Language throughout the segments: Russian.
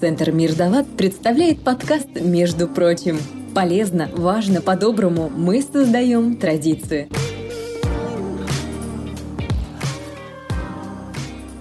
Центр Мирдалат представляет подкаст «Между прочим». Полезно, важно, по-доброму мы создаем традиции.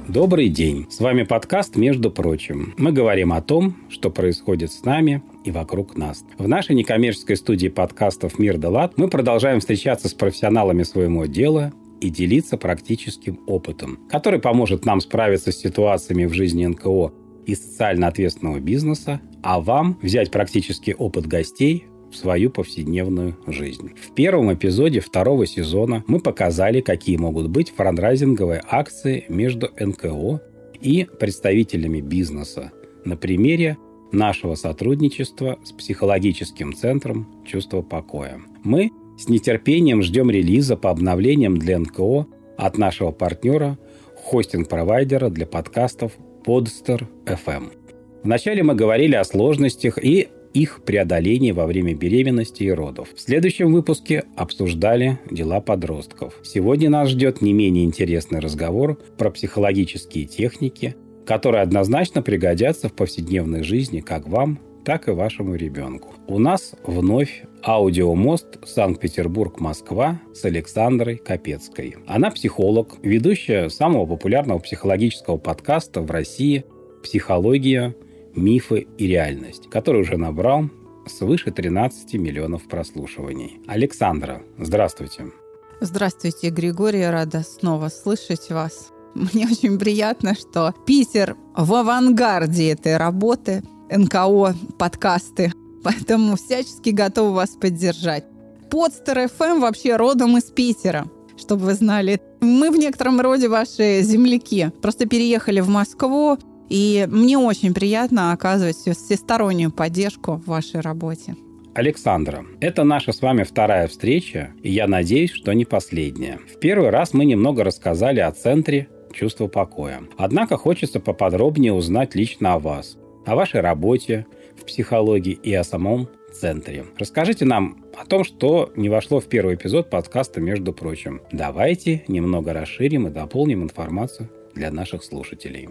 Добрый день! С вами подкаст «Между прочим». Мы говорим о том, что происходит с нами и вокруг нас. В нашей некоммерческой студии подкастов «Мир да лад» мы продолжаем встречаться с профессионалами своего дела и делиться практическим опытом, который поможет нам справиться с ситуациями в жизни НКО и социально ответственного бизнеса, а вам взять практический опыт гостей в свою повседневную жизнь. В первом эпизоде второго сезона мы показали, какие могут быть франдрайзинговые акции между НКО и представителями бизнеса на примере нашего сотрудничества с психологическим центром «Чувство покоя». Мы с нетерпением ждем релиза по обновлениям для НКО от нашего партнера, хостинг-провайдера для подкастов Podster FM. Вначале мы говорили о сложностях и их преодолении во время беременности и родов. В следующем выпуске обсуждали дела подростков. Сегодня нас ждет не менее интересный разговор про психологические техники, которые однозначно пригодятся в повседневной жизни как вам, так и вашему ребенку. У нас вновь аудиомост Санкт-Петербург-Москва с Александрой Капецкой. Она психолог, ведущая самого популярного психологического подкаста в России «Психология, мифы и реальность», который уже набрал свыше 13 миллионов прослушиваний. Александра, здравствуйте. Здравствуйте, Григорий, рада снова слышать вас. Мне очень приятно, что Питер в авангарде этой работы – НКО подкасты. Поэтому всячески готовы вас поддержать. Подстер ФМ вообще родом из Питера, чтобы вы знали. Мы в некотором роде ваши земляки. Просто переехали в Москву, и мне очень приятно оказывать всестороннюю поддержку в вашей работе. Александра, это наша с вами вторая встреча, и я надеюсь, что не последняя. В первый раз мы немного рассказали о центре чувства покоя. Однако хочется поподробнее узнать лично о вас о вашей работе в психологии и о самом центре. Расскажите нам о том, что не вошло в первый эпизод подкаста, между прочим. Давайте немного расширим и дополним информацию для наших слушателей.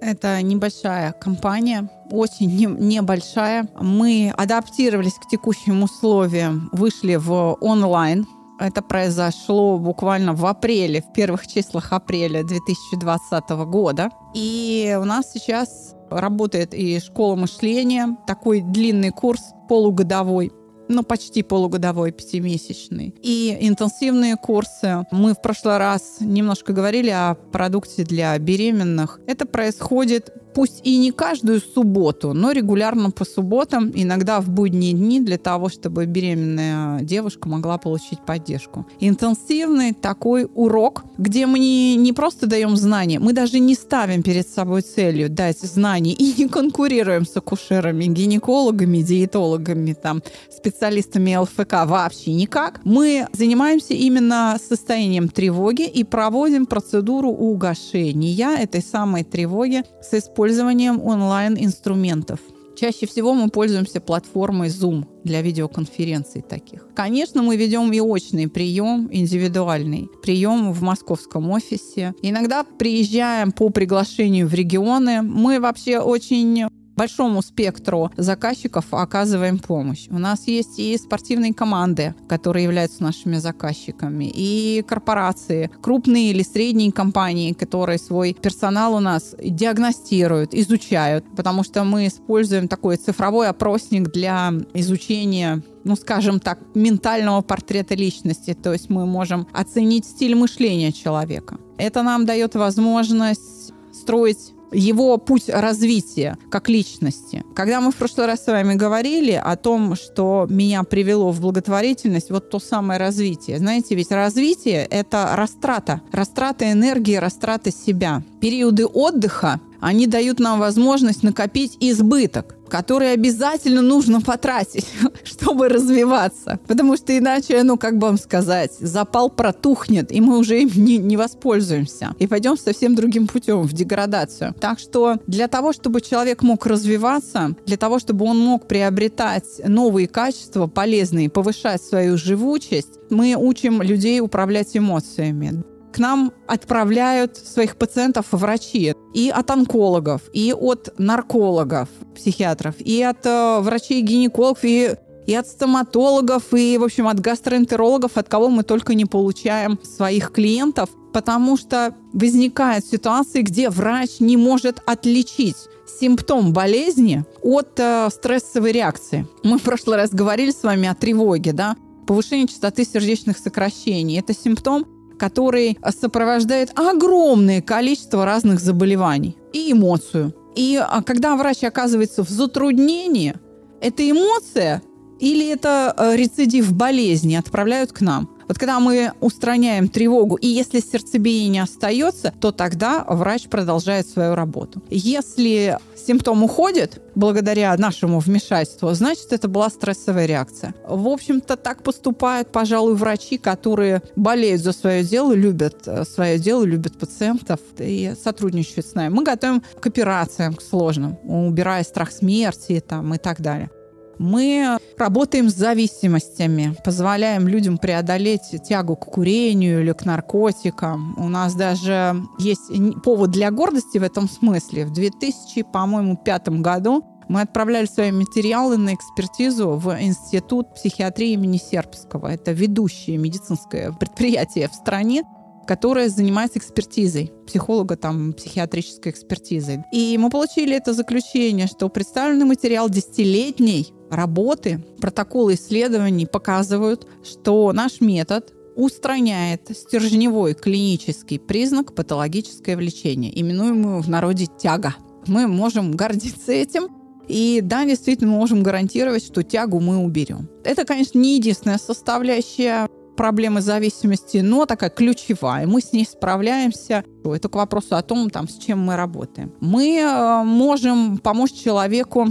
Это небольшая компания, очень не, небольшая. Мы адаптировались к текущим условиям, вышли в онлайн. Это произошло буквально в апреле, в первых числах апреля 2020 года. И у нас сейчас работает и школа мышления, такой длинный курс, полугодовой ну, почти полугодовой, пятимесячный. И интенсивные курсы. Мы в прошлый раз немножко говорили о продукте для беременных. Это происходит пусть и не каждую субботу, но регулярно по субботам, иногда в будние дни, для того, чтобы беременная девушка могла получить поддержку. Интенсивный такой урок, где мы не, просто даем знания, мы даже не ставим перед собой целью дать знания и не конкурируем с акушерами, гинекологами, диетологами, там, специалистами ЛФК вообще никак. Мы занимаемся именно состоянием тревоги и проводим процедуру угошения этой самой тревоги с использованием использованием онлайн-инструментов. Чаще всего мы пользуемся платформой Zoom для видеоконференций таких. Конечно, мы ведем и очный прием, индивидуальный прием в московском офисе. Иногда приезжаем по приглашению в регионы. Мы вообще очень большому спектру заказчиков оказываем помощь. У нас есть и спортивные команды, которые являются нашими заказчиками, и корпорации, крупные или средние компании, которые свой персонал у нас диагностируют, изучают, потому что мы используем такой цифровой опросник для изучения ну, скажем так, ментального портрета личности. То есть мы можем оценить стиль мышления человека. Это нам дает возможность строить его путь развития как личности. Когда мы в прошлый раз с вами говорили о том, что меня привело в благотворительность, вот то самое развитие. Знаете, ведь развитие — это растрата. Растрата энергии, растрата себя. Периоды отдыха они дают нам возможность накопить избыток, который обязательно нужно потратить, чтобы развиваться. Потому что иначе, ну, как бы вам сказать, запал протухнет, и мы уже им не, не воспользуемся. И пойдем совсем другим путем, в деградацию. Так что для того, чтобы человек мог развиваться, для того, чтобы он мог приобретать новые качества, полезные, повышать свою живучесть, мы учим людей управлять эмоциями к нам отправляют своих пациентов врачи и от онкологов, и от наркологов, психиатров, и от э, врачей-гинекологов, и и от стоматологов, и, в общем, от гастроэнтерологов, от кого мы только не получаем своих клиентов, потому что возникают ситуации, где врач не может отличить симптом болезни от э, стрессовой реакции. Мы в прошлый раз говорили с вами о тревоге, да? Повышение частоты сердечных сокращений. Это симптом, который сопровождает огромное количество разных заболеваний и эмоцию. И а, когда врач оказывается в затруднении, эта эмоция или это э, рецидив болезни отправляют к нам. Вот когда мы устраняем тревогу, и если сердцебиение остается, то тогда врач продолжает свою работу. Если симптом уходит благодаря нашему вмешательству, значит, это была стрессовая реакция. В общем-то, так поступают, пожалуй, врачи, которые болеют за свое дело, любят э, свое дело, любят пациентов и сотрудничают с нами. Мы готовим к операциям, к сложным, убирая страх смерти там, и так далее. Мы работаем с зависимостями, позволяем людям преодолеть тягу к курению или к наркотикам. У нас даже есть повод для гордости в этом смысле. В 2000, по-моему, пятом году мы отправляли свои материалы на экспертизу в Институт психиатрии имени Сербского. Это ведущее медицинское предприятие в стране, которая занимается экспертизой, психолога там, психиатрической экспертизой. И мы получили это заключение, что представленный материал десятилетней работы, протоколы исследований показывают, что наш метод устраняет стержневой клинический признак патологическое влечение, именуемую в народе тяга. Мы можем гордиться этим, и да, действительно, можем гарантировать, что тягу мы уберем. Это, конечно, не единственная составляющая проблемы зависимости, но такая ключевая. Мы с ней справляемся. Это к вопросу о том, там, с чем мы работаем. Мы э, можем помочь человеку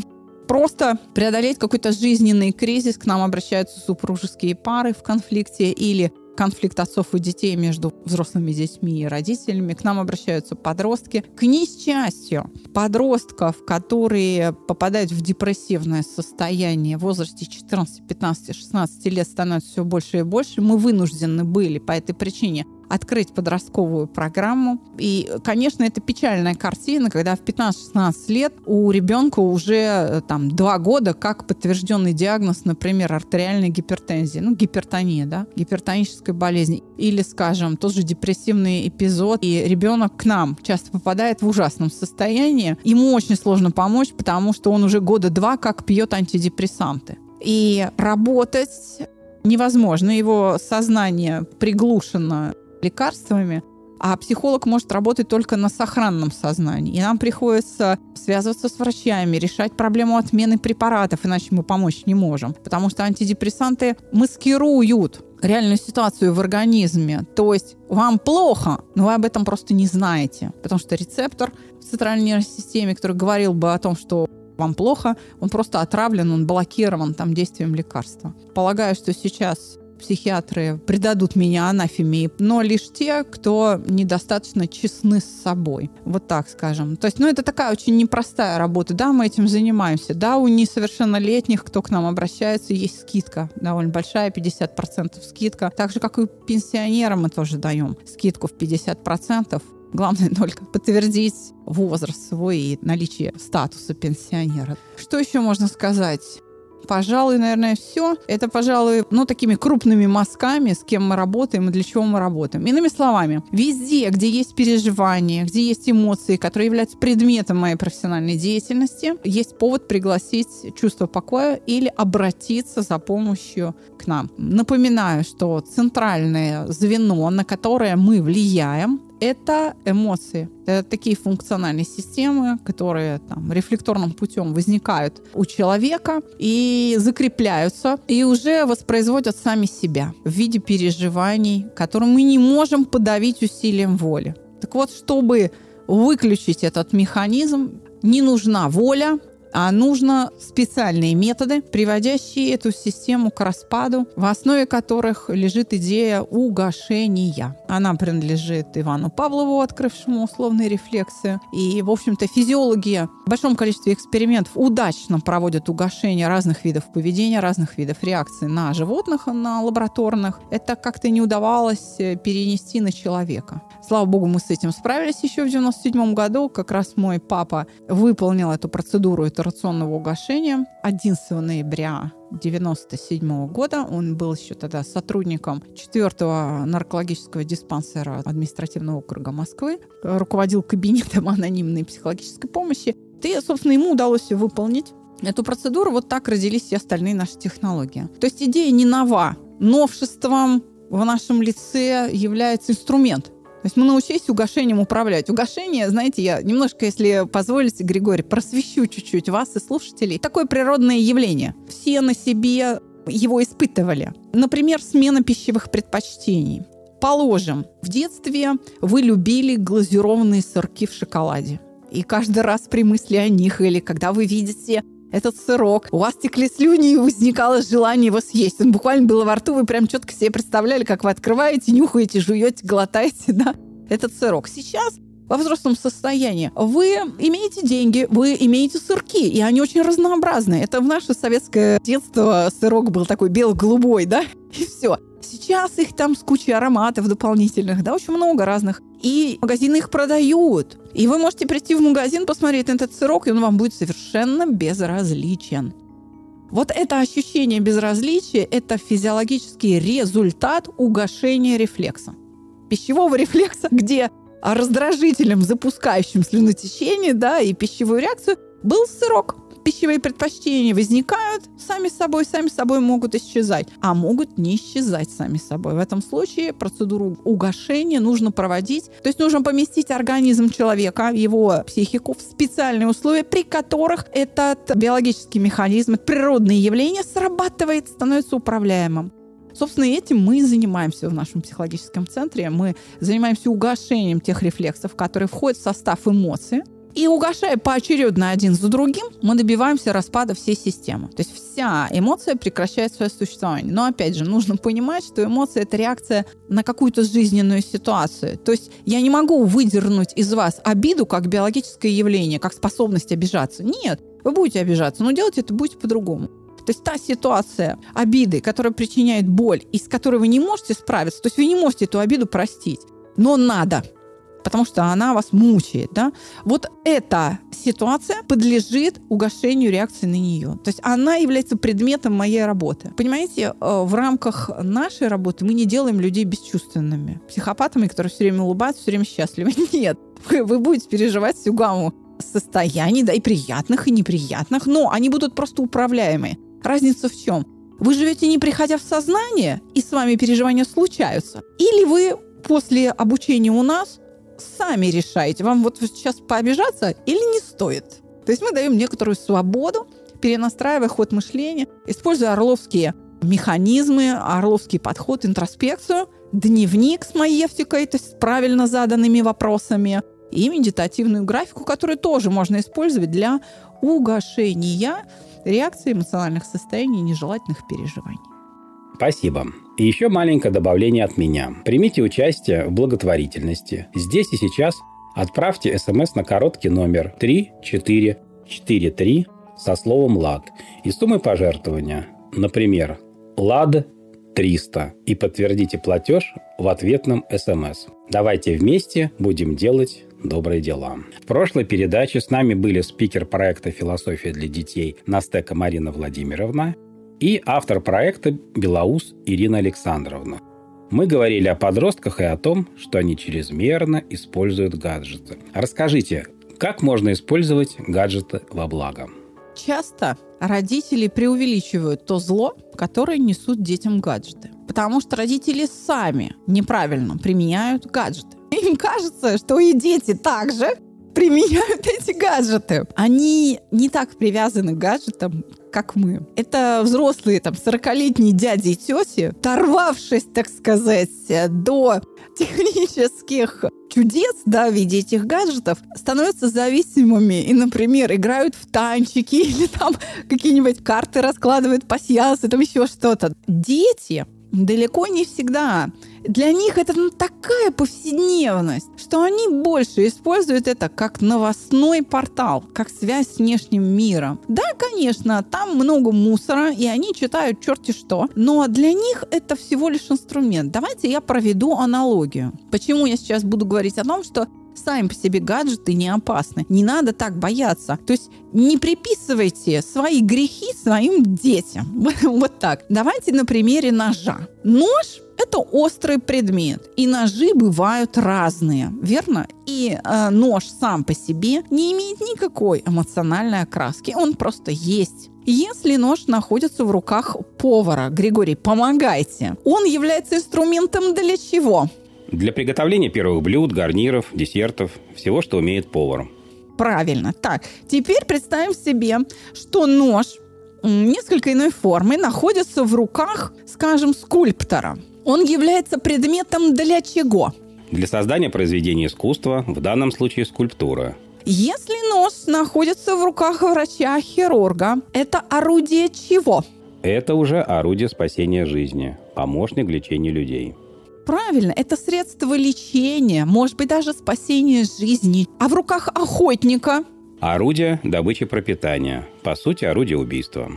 просто преодолеть какой-то жизненный кризис. К нам обращаются супружеские пары в конфликте или конфликт отцов и детей между взрослыми детьми и родителями. К нам обращаются подростки. К несчастью, подростков, которые попадают в депрессивное состояние в возрасте 14, 15, 16 лет становится все больше и больше. Мы вынуждены были по этой причине открыть подростковую программу. И, конечно, это печальная картина, когда в 15-16 лет у ребенка уже э, там два года как подтвержденный диагноз, например, артериальной гипертензии, ну, гипертония, да, гипертонической болезни. Или, скажем, тот же депрессивный эпизод, и ребенок к нам часто попадает в ужасном состоянии. Ему очень сложно помочь, потому что он уже года два как пьет антидепрессанты. И работать невозможно. Его сознание приглушено лекарствами, а психолог может работать только на сохранном сознании. И нам приходится связываться с врачами, решать проблему отмены препаратов, иначе мы помочь не можем. Потому что антидепрессанты маскируют реальную ситуацию в организме. То есть вам плохо, но вы об этом просто не знаете. Потому что рецептор в центральной нервной системе, который говорил бы о том, что вам плохо, он просто отравлен, он блокирован там действием лекарства. Полагаю, что сейчас психиатры предадут меня анафеме, но лишь те, кто недостаточно честны с собой. Вот так скажем. То есть, ну, это такая очень непростая работа. Да, мы этим занимаемся. Да, у несовершеннолетних, кто к нам обращается, есть скидка довольно большая, 50% скидка. Так же, как и пенсионерам мы тоже даем скидку в 50%. Главное только подтвердить возраст свой и наличие статуса пенсионера. Что еще можно сказать? Пожалуй, наверное, все. Это, пожалуй, ну, такими крупными мазками, с кем мы работаем и для чего мы работаем. Иными словами, везде, где есть переживания, где есть эмоции, которые являются предметом моей профессиональной деятельности, есть повод пригласить чувство покоя или обратиться за помощью к нам. Напоминаю, что центральное звено, на которое мы влияем, это эмоции. Это такие функциональные системы, которые там, рефлекторным путем возникают у человека и закрепляются, и уже воспроизводят сами себя в виде переживаний, которые мы не можем подавить усилием воли. Так вот, чтобы выключить этот механизм, не нужна воля, а нужно специальные методы, приводящие эту систему к распаду, в основе которых лежит идея угошения. Она принадлежит Ивану Павлову, открывшему условные рефлексы. И, в общем-то, физиологи в большом количестве экспериментов удачно проводят угошение разных видов поведения, разных видов реакций на животных, на лабораторных. Это как-то не удавалось перенести на человека. Слава богу, мы с этим справились еще в 97 году. Как раз мой папа выполнил эту процедуру итерационного угошения 11 ноября 1997 года. Он был еще тогда сотрудником 4-го наркологического диспансера административного округа Москвы, руководил кабинетом анонимной психологической помощи. И, собственно, ему удалось все выполнить. Эту процедуру вот так родились все остальные наши технологии. То есть идея не нова. Новшеством в нашем лице является инструмент, то есть мы научились угошением управлять. Угошение, знаете, я немножко, если позволите, Григорий, просвещу чуть-чуть вас и слушателей. Такое природное явление. Все на себе его испытывали. Например, смена пищевых предпочтений. Положим, в детстве вы любили глазированные сырки в шоколаде. И каждый раз при мысли о них или когда вы видите этот сырок. У вас текли слюни и возникало желание его съесть. Он буквально был во рту, вы прям четко себе представляли, как вы открываете, нюхаете, жуете, глотаете, да, этот сырок. Сейчас во взрослом состоянии. Вы имеете деньги, вы имеете сырки, и они очень разнообразные. Это в наше советское детство сырок был такой бело-голубой, да, и все. Сейчас их там с кучей ароматов дополнительных, да, очень много разных. И магазины их продают. И вы можете прийти в магазин, посмотреть на этот сырок, и он вам будет совершенно безразличен. Вот это ощущение безразличия – это физиологический результат угошения рефлекса. Пищевого рефлекса, где раздражителем, запускающим слюнотечение да, и пищевую реакцию, был сырок пищевые предпочтения возникают сами собой, сами собой могут исчезать, а могут не исчезать сами собой. В этом случае процедуру угошения нужно проводить, то есть нужно поместить организм человека, его психику в специальные условия, при которых этот биологический механизм, это природное явление срабатывает, становится управляемым. Собственно, этим мы и занимаемся в нашем психологическом центре. Мы занимаемся угошением тех рефлексов, которые входят в состав эмоций, и угошая поочередно один за другим, мы добиваемся распада всей системы. То есть вся эмоция прекращает свое существование. Но опять же, нужно понимать, что эмоция – это реакция на какую-то жизненную ситуацию. То есть я не могу выдернуть из вас обиду как биологическое явление, как способность обижаться. Нет, вы будете обижаться, но делать это будете по-другому. То есть та ситуация обиды, которая причиняет боль, и с которой вы не можете справиться, то есть вы не можете эту обиду простить, но надо – потому что она вас мучает, да, вот эта ситуация подлежит угошению реакции на нее. То есть она является предметом моей работы. Понимаете, э, в рамках нашей работы мы не делаем людей бесчувственными, психопатами, которые все время улыбаются, все время счастливы. Нет, вы, вы будете переживать всю гамму состояний, да, и приятных, и неприятных, но они будут просто управляемые. Разница в чем? Вы живете не приходя в сознание, и с вами переживания случаются. Или вы после обучения у нас сами решаете, вам вот сейчас пообижаться или не стоит. То есть мы даем некоторую свободу, перенастраивая ход мышления, используя орловские механизмы, орловский подход, интроспекцию, дневник с маевтикой, то есть с правильно заданными вопросами, и медитативную графику, которую тоже можно использовать для угошения реакции эмоциональных состояний и нежелательных переживаний. Спасибо. И еще маленькое добавление от меня. Примите участие в благотворительности. Здесь и сейчас отправьте смс на короткий номер 3443 со словом «ЛАД» и суммой пожертвования. Например, «ЛАД 300» и подтвердите платеж в ответном смс. Давайте вместе будем делать добрые дела. В прошлой передаче с нами были спикер проекта «Философия для детей» Настека Марина Владимировна и автор проекта «Белоус» Ирина Александровна. Мы говорили о подростках и о том, что они чрезмерно используют гаджеты. Расскажите, как можно использовать гаджеты во благо? Часто родители преувеличивают то зло, которое несут детям гаджеты. Потому что родители сами неправильно применяют гаджеты. Им кажется, что и дети также применяют эти гаджеты. Они не так привязаны к гаджетам, как мы. Это взрослые, там, 40-летние дяди и тети, торвавшись, так сказать, до технических чудес, да, в виде этих гаджетов, становятся зависимыми и, например, играют в танчики или там какие-нибудь карты раскладывают пасьянсы, там еще что-то. Дети далеко не всегда для них это ну, такая повседневность, что они больше используют это как новостной портал, как связь с внешним миром. Да, конечно, там много мусора, и они читают черти что, но для них это всего лишь инструмент. Давайте я проведу аналогию. Почему я сейчас буду говорить о том, что сами по себе гаджеты не опасны. Не надо так бояться. То есть не приписывайте свои грехи своим детям. Вот так. Давайте на примере ножа. Нож это острый предмет, и ножи бывают разные, верно? И э, нож сам по себе не имеет никакой эмоциональной окраски, он просто есть. Если нож находится в руках повара, Григорий, помогайте. Он является инструментом для чего? Для приготовления первых блюд, гарниров, десертов, всего, что умеет повар. Правильно. Так, теперь представим себе, что нож несколько иной формы находится в руках, скажем, скульптора. Он является предметом для чего? Для создания произведения искусства, в данном случае скульптура. Если нож находится в руках врача-хирурга, это орудие чего? Это уже орудие спасения жизни, помощник в лечении людей. Правильно, это средство лечения, может быть, даже спасения жизни. А в руках охотника? Орудие добычи пропитания. По сути, орудие убийства.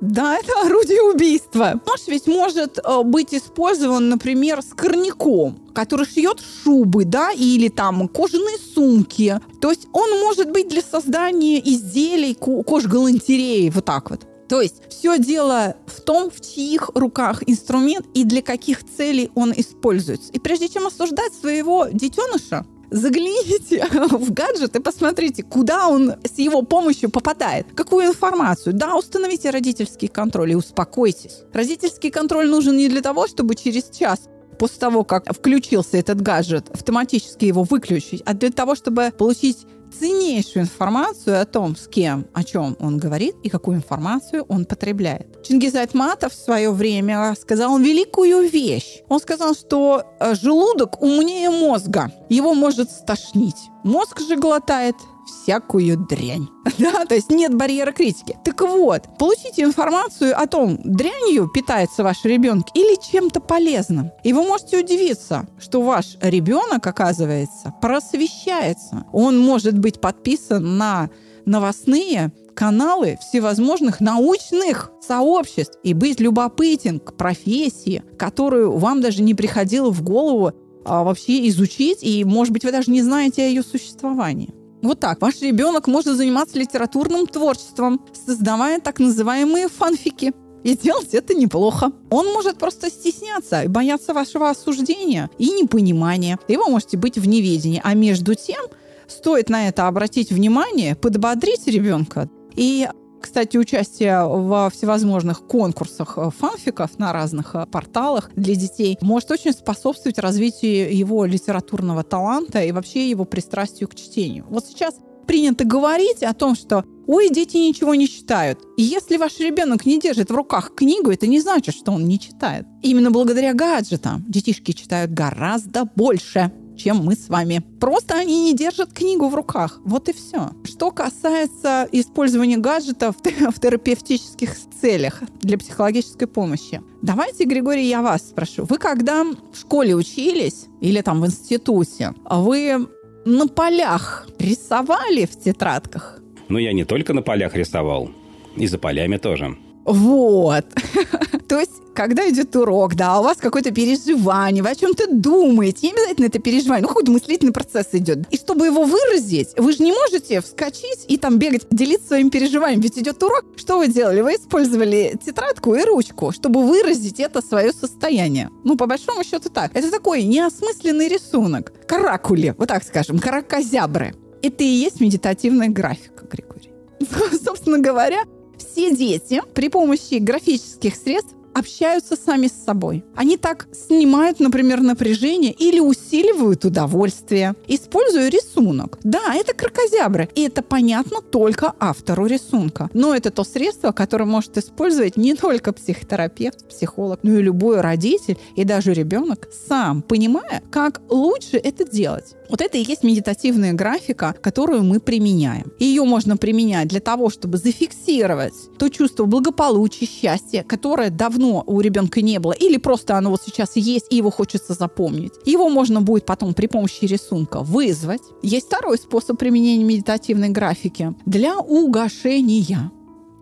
Да, это орудие убийства. Нож ведь может э, быть использован, например, скорняком, который шьет шубы, да, или там кожаные сумки. То есть он может быть для создания изделий кож-галантереи, вот так вот. То есть все дело в том, в чьих руках инструмент и для каких целей он используется. И прежде чем осуждать своего детеныша, загляните в гаджет и посмотрите, куда он с его помощью попадает, какую информацию. Да, установите родительский контроль и успокойтесь. Родительский контроль нужен не для того, чтобы через час после того, как включился этот гаджет, автоматически его выключить, а для того, чтобы получить ценнейшую информацию о том, с кем, о чем он говорит и какую информацию он потребляет. Чингиз Айтматов в свое время сказал великую вещь. Он сказал, что э, желудок умнее мозга. Его может стошнить. Мозг же глотает всякую дрянь. Да, то есть нет барьера критики. Так вот, получите информацию о том, дрянью питается ваш ребенок или чем-то полезным. И вы можете удивиться, что ваш ребенок, оказывается, просвещается. Он может быть подписан на новостные каналы всевозможных научных сообществ и быть любопытен к профессии, которую вам даже не приходило в голову а, вообще изучить, и, может быть, вы даже не знаете о ее существовании. Вот так. Ваш ребенок может заниматься литературным творчеством, создавая так называемые фанфики. И делать это неплохо. Он может просто стесняться и бояться вашего осуждения и непонимания. И вы можете быть в неведении. А между тем, стоит на это обратить внимание, подбодрить ребенка и кстати, участие во всевозможных конкурсах э, фанфиков на разных э, порталах для детей может очень способствовать развитию его литературного таланта и вообще его пристрастию к чтению. Вот сейчас принято говорить о том, что ой, дети ничего не читают. И если ваш ребенок не держит в руках книгу, это не значит, что он не читает. Именно благодаря гаджетам детишки читают гораздо больше чем мы с вами. Просто они не держат книгу в руках. Вот и все. Что касается использования гаджетов в терапевтических целях для психологической помощи. Давайте, Григорий, я вас спрошу. Вы когда в школе учились или там в институте, вы на полях рисовали в тетрадках? Ну, я не только на полях рисовал, и за полями тоже. Вот. То есть когда идет урок, да, у вас какое-то переживание, вы о чем-то думаете, не обязательно это переживание, ну, какой-то мыслительный процесс идет. И чтобы его выразить, вы же не можете вскочить и там бегать, делиться своим переживанием, ведь идет урок. Что вы делали? Вы использовали тетрадку и ручку, чтобы выразить это свое состояние. Ну, по большому счету так. Это такой неосмысленный рисунок. Каракули, вот так скажем, каракозябры. Это и есть медитативная графика, Григорий. Собственно говоря, все дети при помощи графических средств общаются сами с собой. Они так снимают, например, напряжение или усиливают удовольствие, используя рисунок. Да, это крокозябры, и это понятно только автору рисунка. Но это то средство, которое может использовать не только психотерапевт, психолог, но и любой родитель и даже ребенок сам, понимая, как лучше это делать. Вот это и есть медитативная графика, которую мы применяем. Ее можно применять для того, чтобы зафиксировать то чувство благополучия, счастья, которое давно у ребенка не было, или просто оно вот сейчас есть, и его хочется запомнить. Его можно будет потом при помощи рисунка вызвать. Есть второй способ применения медитативной графики для угошения.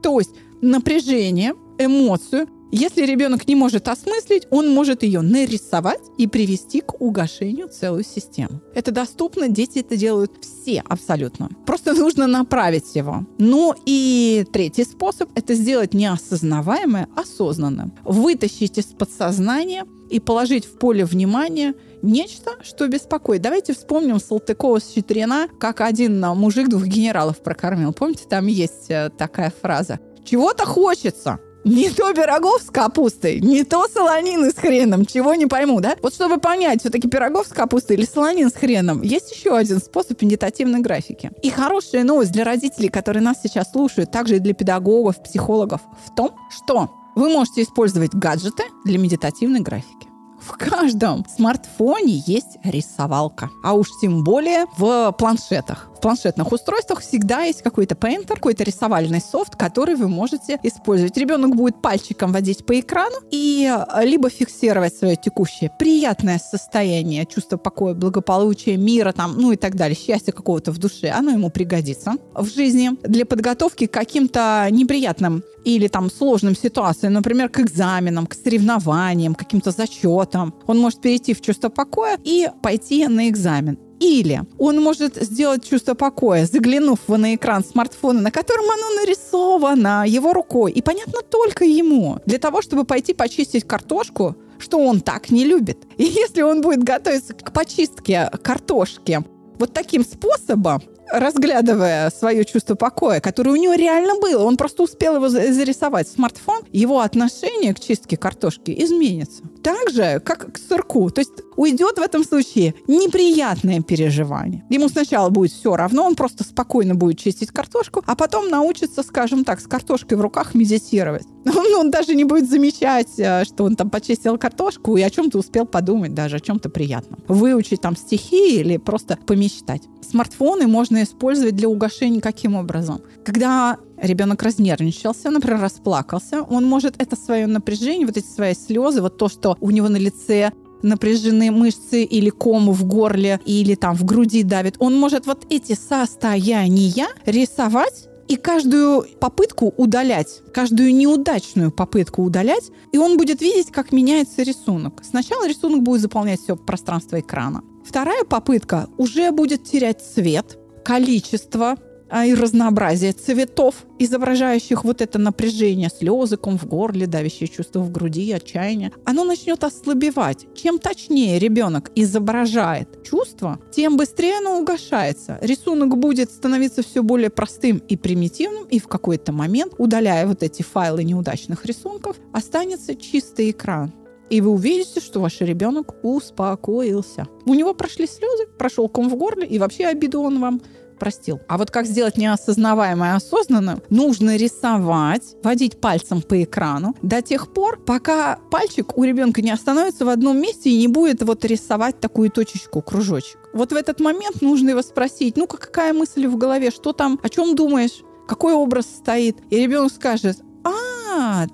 То есть напряжение, эмоцию если ребенок не может осмыслить, он может ее нарисовать и привести к угошению целую систему. Это доступно, дети это делают все абсолютно. Просто нужно направить его. Ну и третий способ – это сделать неосознаваемое осознанным. Вытащить из подсознания и положить в поле внимания нечто, что беспокоит. Давайте вспомним Салтыкова с Щедрина, как один мужик двух генералов прокормил. Помните, там есть э, такая фраза. Чего-то хочется, не то пирогов с капустой, не то солонины с хреном, чего не пойму, да? Вот чтобы понять, все-таки пирогов с капустой или солонин с хреном, есть еще один способ медитативной графики. И хорошая новость для родителей, которые нас сейчас слушают, также и для педагогов, психологов, в том, что вы можете использовать гаджеты для медитативной графики. В каждом смартфоне есть рисовалка, а уж тем более в планшетах планшетных устройствах всегда есть какой-то пейнтер, какой-то рисовальный софт, который вы можете использовать. Ребенок будет пальчиком водить по экрану и э, либо фиксировать свое текущее приятное состояние, чувство покоя, благополучия, мира, там, ну и так далее, счастья какого-то в душе, оно ему пригодится в жизни для подготовки к каким-то неприятным или там сложным ситуациям, например, к экзаменам, к соревнованиям, каким-то зачетам. Он может перейти в чувство покоя и пойти на экзамен. Или он может сделать чувство покоя, заглянув на экран смартфона, на котором оно нарисовано его рукой, и понятно только ему, для того, чтобы пойти почистить картошку, что он так не любит. И если он будет готовиться к почистке картошки вот таким способом, разглядывая свое чувство покоя, которое у него реально было, он просто успел его зарисовать в смартфон, его отношение к чистке картошки изменится. Так же, как к сырку. То есть уйдет в этом случае неприятное переживание. Ему сначала будет все равно, он просто спокойно будет чистить картошку, а потом научится, скажем так, с картошкой в руках медитировать. Он, он даже не будет замечать, э, что он там почистил картошку и о чем-то успел подумать, даже о чем-то приятном. Выучить там стихи или просто помечтать. Смартфоны можно использовать для угошения каким образом? Когда ребенок разнервничался, например, расплакался, он может это свое напряжение, вот эти свои слезы, вот то, что у него на лице напряжены мышцы или кому в горле, или там в груди давит, он может вот эти состояния рисовать и каждую попытку удалять, каждую неудачную попытку удалять, и он будет видеть, как меняется рисунок. Сначала рисунок будет заполнять все пространство экрана. Вторая попытка уже будет терять цвет, количество и разнообразие цветов, изображающих вот это напряжение, слезы, ком в горле, давящее чувство в груди, отчаяние, оно начнет ослабевать. Чем точнее ребенок изображает чувство, тем быстрее оно угошается. Рисунок будет становиться все более простым и примитивным, и в какой-то момент, удаляя вот эти файлы неудачных рисунков, останется чистый экран. И вы увидите, что ваш ребенок успокоился. У него прошли слезы, прошел ком в горле, и вообще обиду он вам простил. А вот как сделать неосознаваемое осознанно? Нужно рисовать, водить пальцем по экрану до тех пор, пока пальчик у ребенка не остановится в одном месте и не будет вот рисовать такую точечку, кружочек. Вот в этот момент нужно его спросить, ну-ка, какая мысль в голове, что там, о чем думаешь? какой образ стоит. И ребенок скажет, а,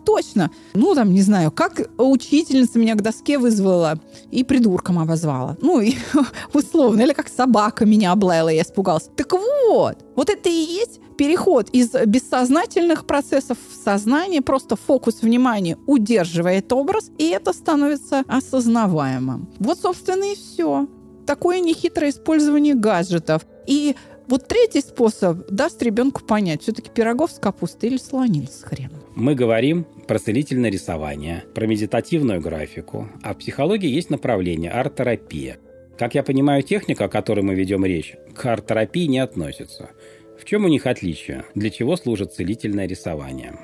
точно. Ну, там, не знаю, как учительница меня к доске вызвала и придурком обозвала. Ну, и, условно. Или как собака меня облаяла, я испугался. Так вот, вот это и есть переход из бессознательных процессов в сознание, просто фокус внимания удерживает образ, и это становится осознаваемым. Вот, собственно, и все. Такое нехитрое использование гаджетов. И вот третий способ даст ребенку понять, все-таки пирогов с капустой или слонин с хреном. Мы говорим про целительное рисование, про медитативную графику, а в психологии есть направление арт-терапия. Как я понимаю, техника, о которой мы ведем речь, к арт-терапии не относится. В чем у них отличие? Для чего служит целительное рисование?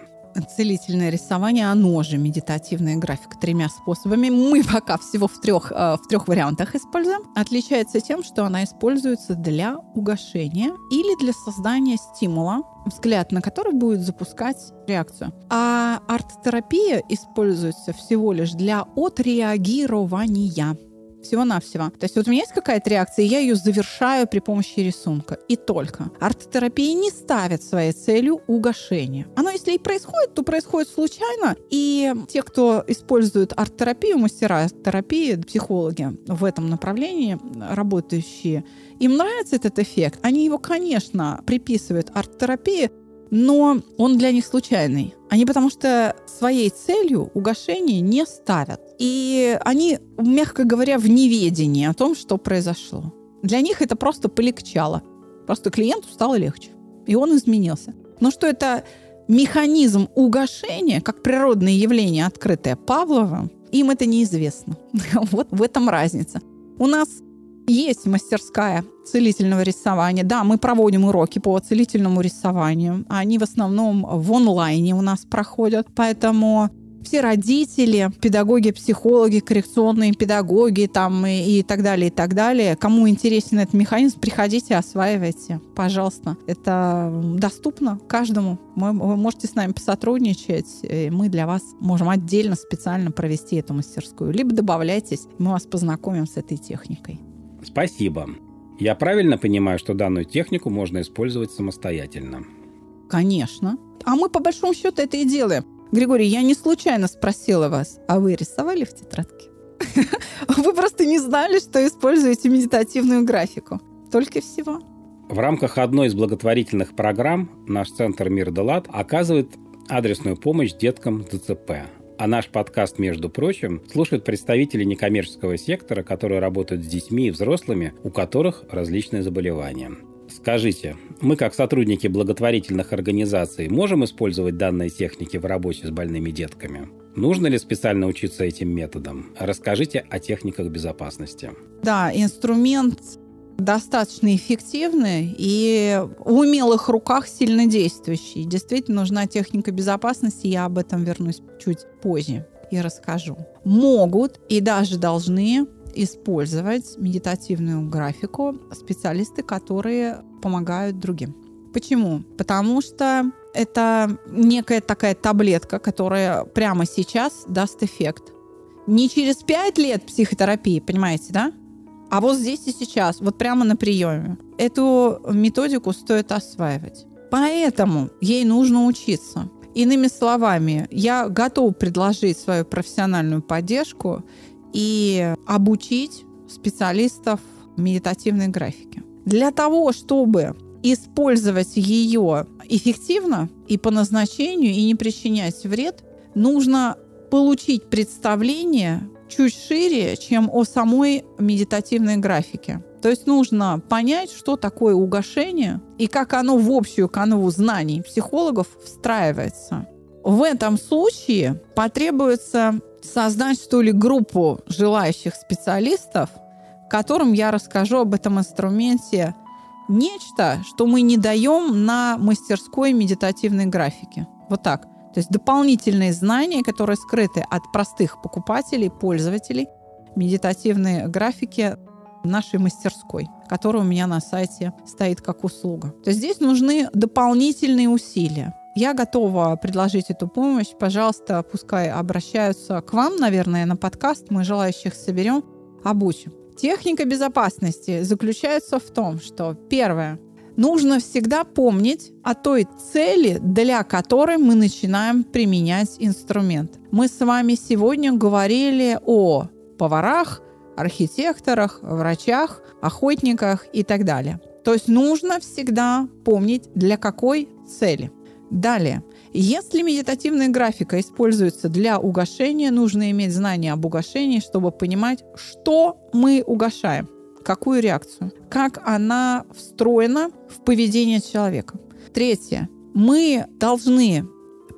Целительное рисование, оно же медитативная графика тремя способами. Мы пока всего в трех, э, в трех вариантах используем. Отличается тем, что она используется для угошения или для создания стимула, взгляд на который будет запускать реакцию. А арт-терапия используется всего лишь для отреагирования. Всего-навсего. То есть вот у меня есть какая-то реакция, и я ее завершаю при помощи рисунка. И только. Арт-терапия не ставит своей целью угошение. Оно, если и происходит, то происходит случайно. И те, кто использует арт-терапию, мастера терапии, психологи в этом направлении, работающие, им нравится этот эффект. Они его, конечно, приписывают арт-терапии, но он для них случайный. Они потому что своей целью угошение не ставят. И они, мягко говоря, в неведении о том, что произошло. Для них это просто полегчало. Просто клиенту стало легче. И он изменился. Но что это механизм угошения, как природное явление, открытое Павловым, им это неизвестно. Вот в этом разница. У нас есть мастерская целительного рисования. Да, мы проводим уроки по целительному рисованию. Они в основном в онлайне у нас проходят. Поэтому все родители, педагоги, психологи, коррекционные педагоги там и, и так далее, и так далее. Кому интересен этот механизм, приходите, осваивайте, пожалуйста. Это доступно каждому. Мы, вы можете с нами посотрудничать, мы для вас можем отдельно, специально провести эту мастерскую. Либо добавляйтесь, мы вас познакомим с этой техникой. Спасибо. Я правильно понимаю, что данную технику можно использовать самостоятельно? Конечно. А мы по большому счету это и делаем. Григорий, я не случайно спросила вас, а вы рисовали в тетрадке? Вы просто не знали, что используете медитативную графику. Только всего. В рамках одной из благотворительных программ наш центр «Мир Делат» оказывает адресную помощь деткам ДЦП. А наш подкаст, между прочим, слушают представители некоммерческого сектора, которые работают с детьми и взрослыми, у которых различные заболевания. Скажите, мы как сотрудники благотворительных организаций можем использовать данные техники в работе с больными детками? Нужно ли специально учиться этим методам? Расскажите о техниках безопасности. Да, инструмент достаточно эффективны и в умелых руках сильно действующие. Действительно нужна техника безопасности, я об этом вернусь чуть позже и расскажу. Могут и даже должны использовать медитативную графику специалисты, которые помогают другим. Почему? Потому что это некая такая таблетка, которая прямо сейчас даст эффект. Не через пять лет психотерапии, понимаете, да? А вот здесь и сейчас, вот прямо на приеме. Эту методику стоит осваивать. Поэтому ей нужно учиться. Иными словами, я готов предложить свою профессиональную поддержку и обучить специалистов медитативной графики. Для того, чтобы использовать ее эффективно и по назначению, и не причинять вред, нужно получить представление чуть шире, чем о самой медитативной графике. То есть нужно понять, что такое угошение и как оно в общую канву знаний психологов встраивается. В этом случае потребуется создать, что ли, группу желающих специалистов, которым я расскажу об этом инструменте нечто, что мы не даем на мастерской медитативной графике. Вот так. То есть дополнительные знания, которые скрыты от простых покупателей, пользователей медитативной графики нашей мастерской, которая у меня на сайте стоит как услуга. То есть здесь нужны дополнительные усилия. Я готова предложить эту помощь. Пожалуйста, пускай обращаются к вам, наверное, на подкаст. Мы желающих соберем, обучим. Техника безопасности заключается в том, что первое, нужно всегда помнить о той цели, для которой мы начинаем применять инструмент. Мы с вами сегодня говорили о поварах, архитекторах, врачах, охотниках и так далее. То есть нужно всегда помнить, для какой цели. Далее. Если медитативная графика используется для угошения, нужно иметь знание об угошении, чтобы понимать, что мы угошаем какую реакцию, как она встроена в поведение человека. Третье. Мы должны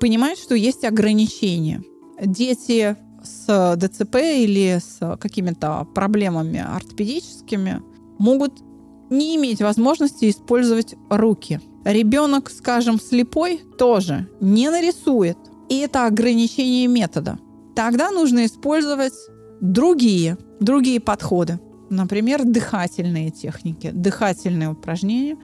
понимать, что есть ограничения. Дети с ДЦП или с какими-то проблемами ортопедическими могут не иметь возможности использовать руки. Ребенок, скажем, слепой тоже не нарисует. И это ограничение метода. Тогда нужно использовать другие, другие подходы. Например, дыхательные техники, дыхательные упражнения,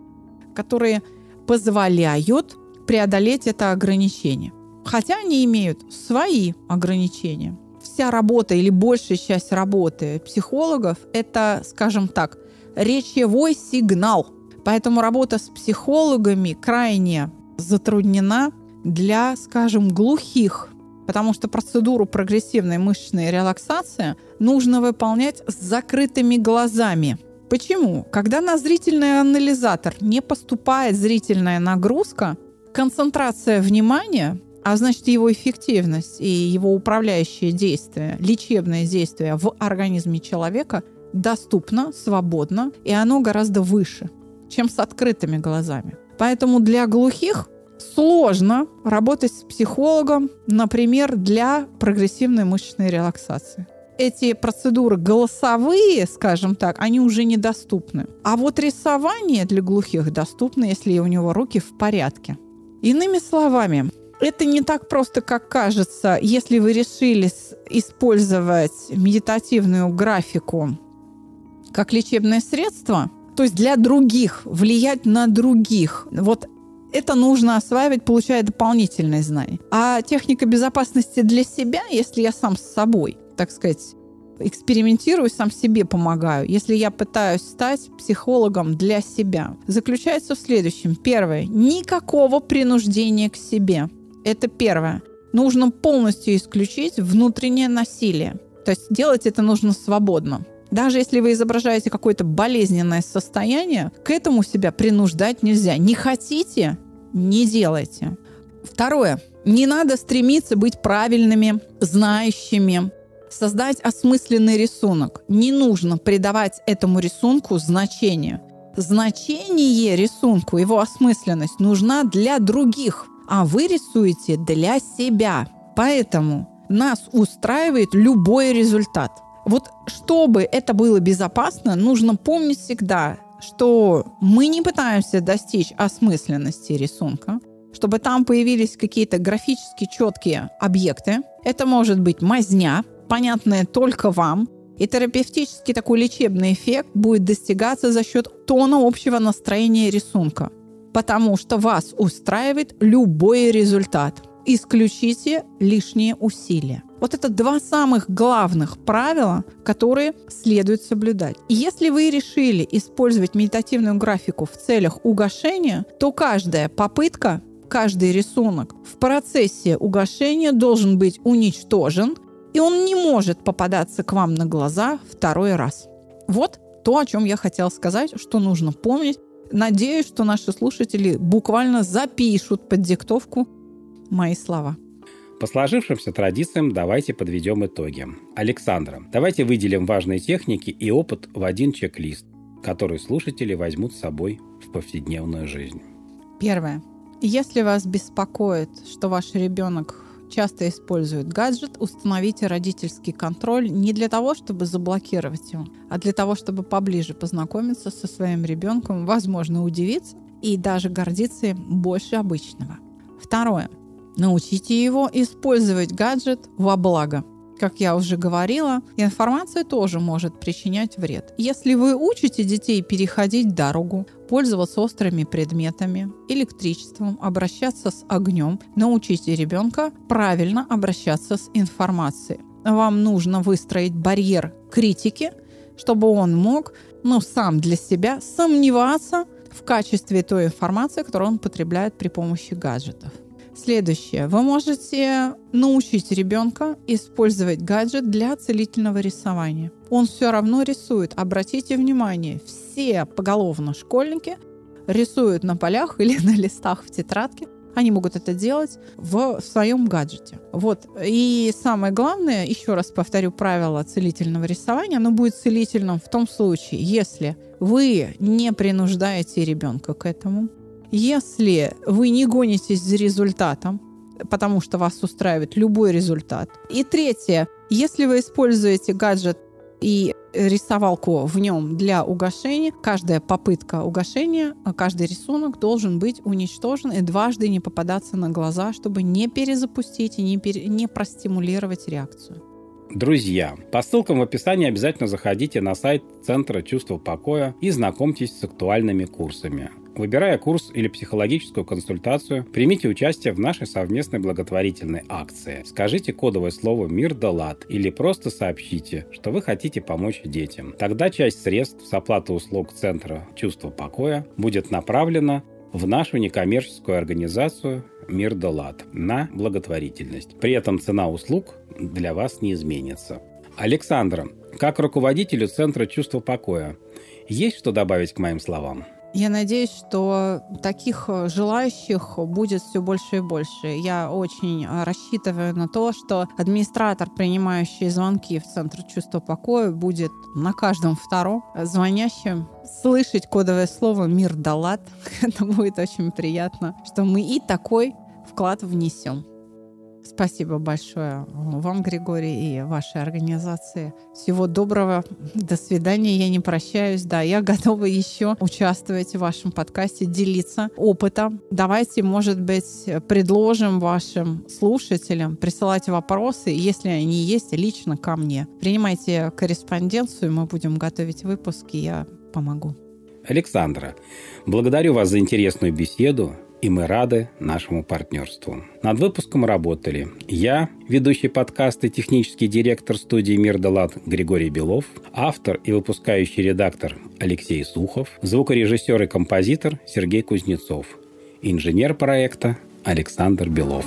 которые позволяют преодолеть это ограничение. Хотя они имеют свои ограничения. Вся работа или большая часть работы психологов – это, скажем так, речевой сигнал. Поэтому работа с психологами крайне затруднена для, скажем, глухих, потому что процедуру прогрессивной мышечной релаксации нужно выполнять с закрытыми глазами. Почему? Когда на зрительный анализатор не поступает зрительная нагрузка, концентрация внимания, а значит его эффективность и его управляющее действие, лечебное действие в организме человека – доступно, свободно, и оно гораздо выше, чем с открытыми глазами. Поэтому для глухих сложно работать с психологом, например, для прогрессивной мышечной релаксации. Эти процедуры голосовые, скажем так, они уже недоступны. А вот рисование для глухих доступно, если у него руки в порядке. Иными словами, это не так просто, как кажется, если вы решили использовать медитативную графику как лечебное средство, то есть для других, влиять на других. Вот это нужно осваивать, получая дополнительные знания. А техника безопасности для себя, если я сам с собой, так сказать, экспериментирую, сам себе помогаю, если я пытаюсь стать психологом для себя, заключается в следующем. Первое. Никакого принуждения к себе. Это первое. Нужно полностью исключить внутреннее насилие. То есть делать это нужно свободно. Даже если вы изображаете какое-то болезненное состояние, к этому себя принуждать нельзя. Не хотите – не делайте. Второе. Не надо стремиться быть правильными, знающими, создать осмысленный рисунок. Не нужно придавать этому рисунку значение. Значение рисунку, его осмысленность нужна для других, а вы рисуете для себя. Поэтому нас устраивает любой результат – вот чтобы это было безопасно, нужно помнить всегда, что мы не пытаемся достичь осмысленности рисунка, чтобы там появились какие-то графически четкие объекты. Это может быть мазня, понятная только вам, и терапевтический такой лечебный эффект будет достигаться за счет тона общего настроения рисунка, потому что вас устраивает любой результат. Исключите лишние усилия. Вот это два самых главных правила, которые следует соблюдать. И если вы решили использовать медитативную графику в целях угошения, то каждая попытка, каждый рисунок в процессе угошения должен быть уничтожен, и он не может попадаться к вам на глаза второй раз. Вот то, о чем я хотела сказать, что нужно помнить. Надеюсь, что наши слушатели буквально запишут под диктовку мои слова. По сложившимся традициям давайте подведем итоги. Александра, давайте выделим важные техники и опыт в один чек-лист, который слушатели возьмут с собой в повседневную жизнь. Первое. Если вас беспокоит, что ваш ребенок часто использует гаджет, установите родительский контроль не для того, чтобы заблокировать его, а для того, чтобы поближе познакомиться со своим ребенком, возможно, удивиться и даже гордиться им больше обычного. Второе. Научите его использовать гаджет во благо. Как я уже говорила, информация тоже может причинять вред. Если вы учите детей переходить дорогу, пользоваться острыми предметами, электричеством, обращаться с огнем, научите ребенка правильно обращаться с информацией. Вам нужно выстроить барьер критики, чтобы он мог, ну, сам для себя сомневаться в качестве той информации, которую он потребляет при помощи гаджетов. Следующее. Вы можете научить ребенка использовать гаджет для целительного рисования. Он все равно рисует. Обратите внимание, все поголовно школьники рисуют на полях или на листах в тетрадке. Они могут это делать в своем гаджете. Вот. И самое главное, еще раз повторю правило целительного рисования, оно будет целительным в том случае, если вы не принуждаете ребенка к этому, если вы не гонитесь за результатом, потому что вас устраивает любой результат. И третье, если вы используете гаджет и рисовалку в нем для угошения. Каждая попытка угошения, каждый рисунок должен быть уничтожен и дважды не попадаться на глаза, чтобы не перезапустить и не, пере... не простимулировать реакцию. Друзья, по ссылкам в описании обязательно заходите на сайт Центра чувства покоя и знакомьтесь с актуальными курсами. Выбирая курс или психологическую консультацию, примите участие в нашей совместной благотворительной акции. Скажите кодовое слово «Мир да лад» или просто сообщите, что вы хотите помочь детям. Тогда часть средств с оплаты услуг Центра чувства покоя будет направлена в нашу некоммерческую организацию «Мир да лад» на благотворительность. При этом цена услуг для вас не изменится. Александра, как руководителю Центра чувства покоя, есть что добавить к моим словам? Я надеюсь, что таких э, желающих будет все больше и больше. Я очень э, рассчитываю на то, что администратор, принимающий звонки в Центр чувства покоя, будет на каждом втором звонящем слышать кодовое слово «Мир Далат». Это будет очень приятно, что мы и такой вклад внесем. Спасибо большое вам, Григорий, и вашей организации. Всего доброго. До свидания. Я не прощаюсь. Да, я готова еще участвовать в вашем подкасте, делиться опытом. Давайте, может быть, предложим вашим слушателям присылать вопросы, если они есть, лично ко мне. Принимайте корреспонденцию, мы будем готовить выпуски, я помогу. Александра, благодарю вас за интересную беседу и мы рады нашему партнерству. Над выпуском работали я, ведущий подкаста и технический директор студии «Мир Далат» Григорий Белов, автор и выпускающий редактор Алексей Сухов, звукорежиссер и композитор Сергей Кузнецов, инженер проекта Александр Белов.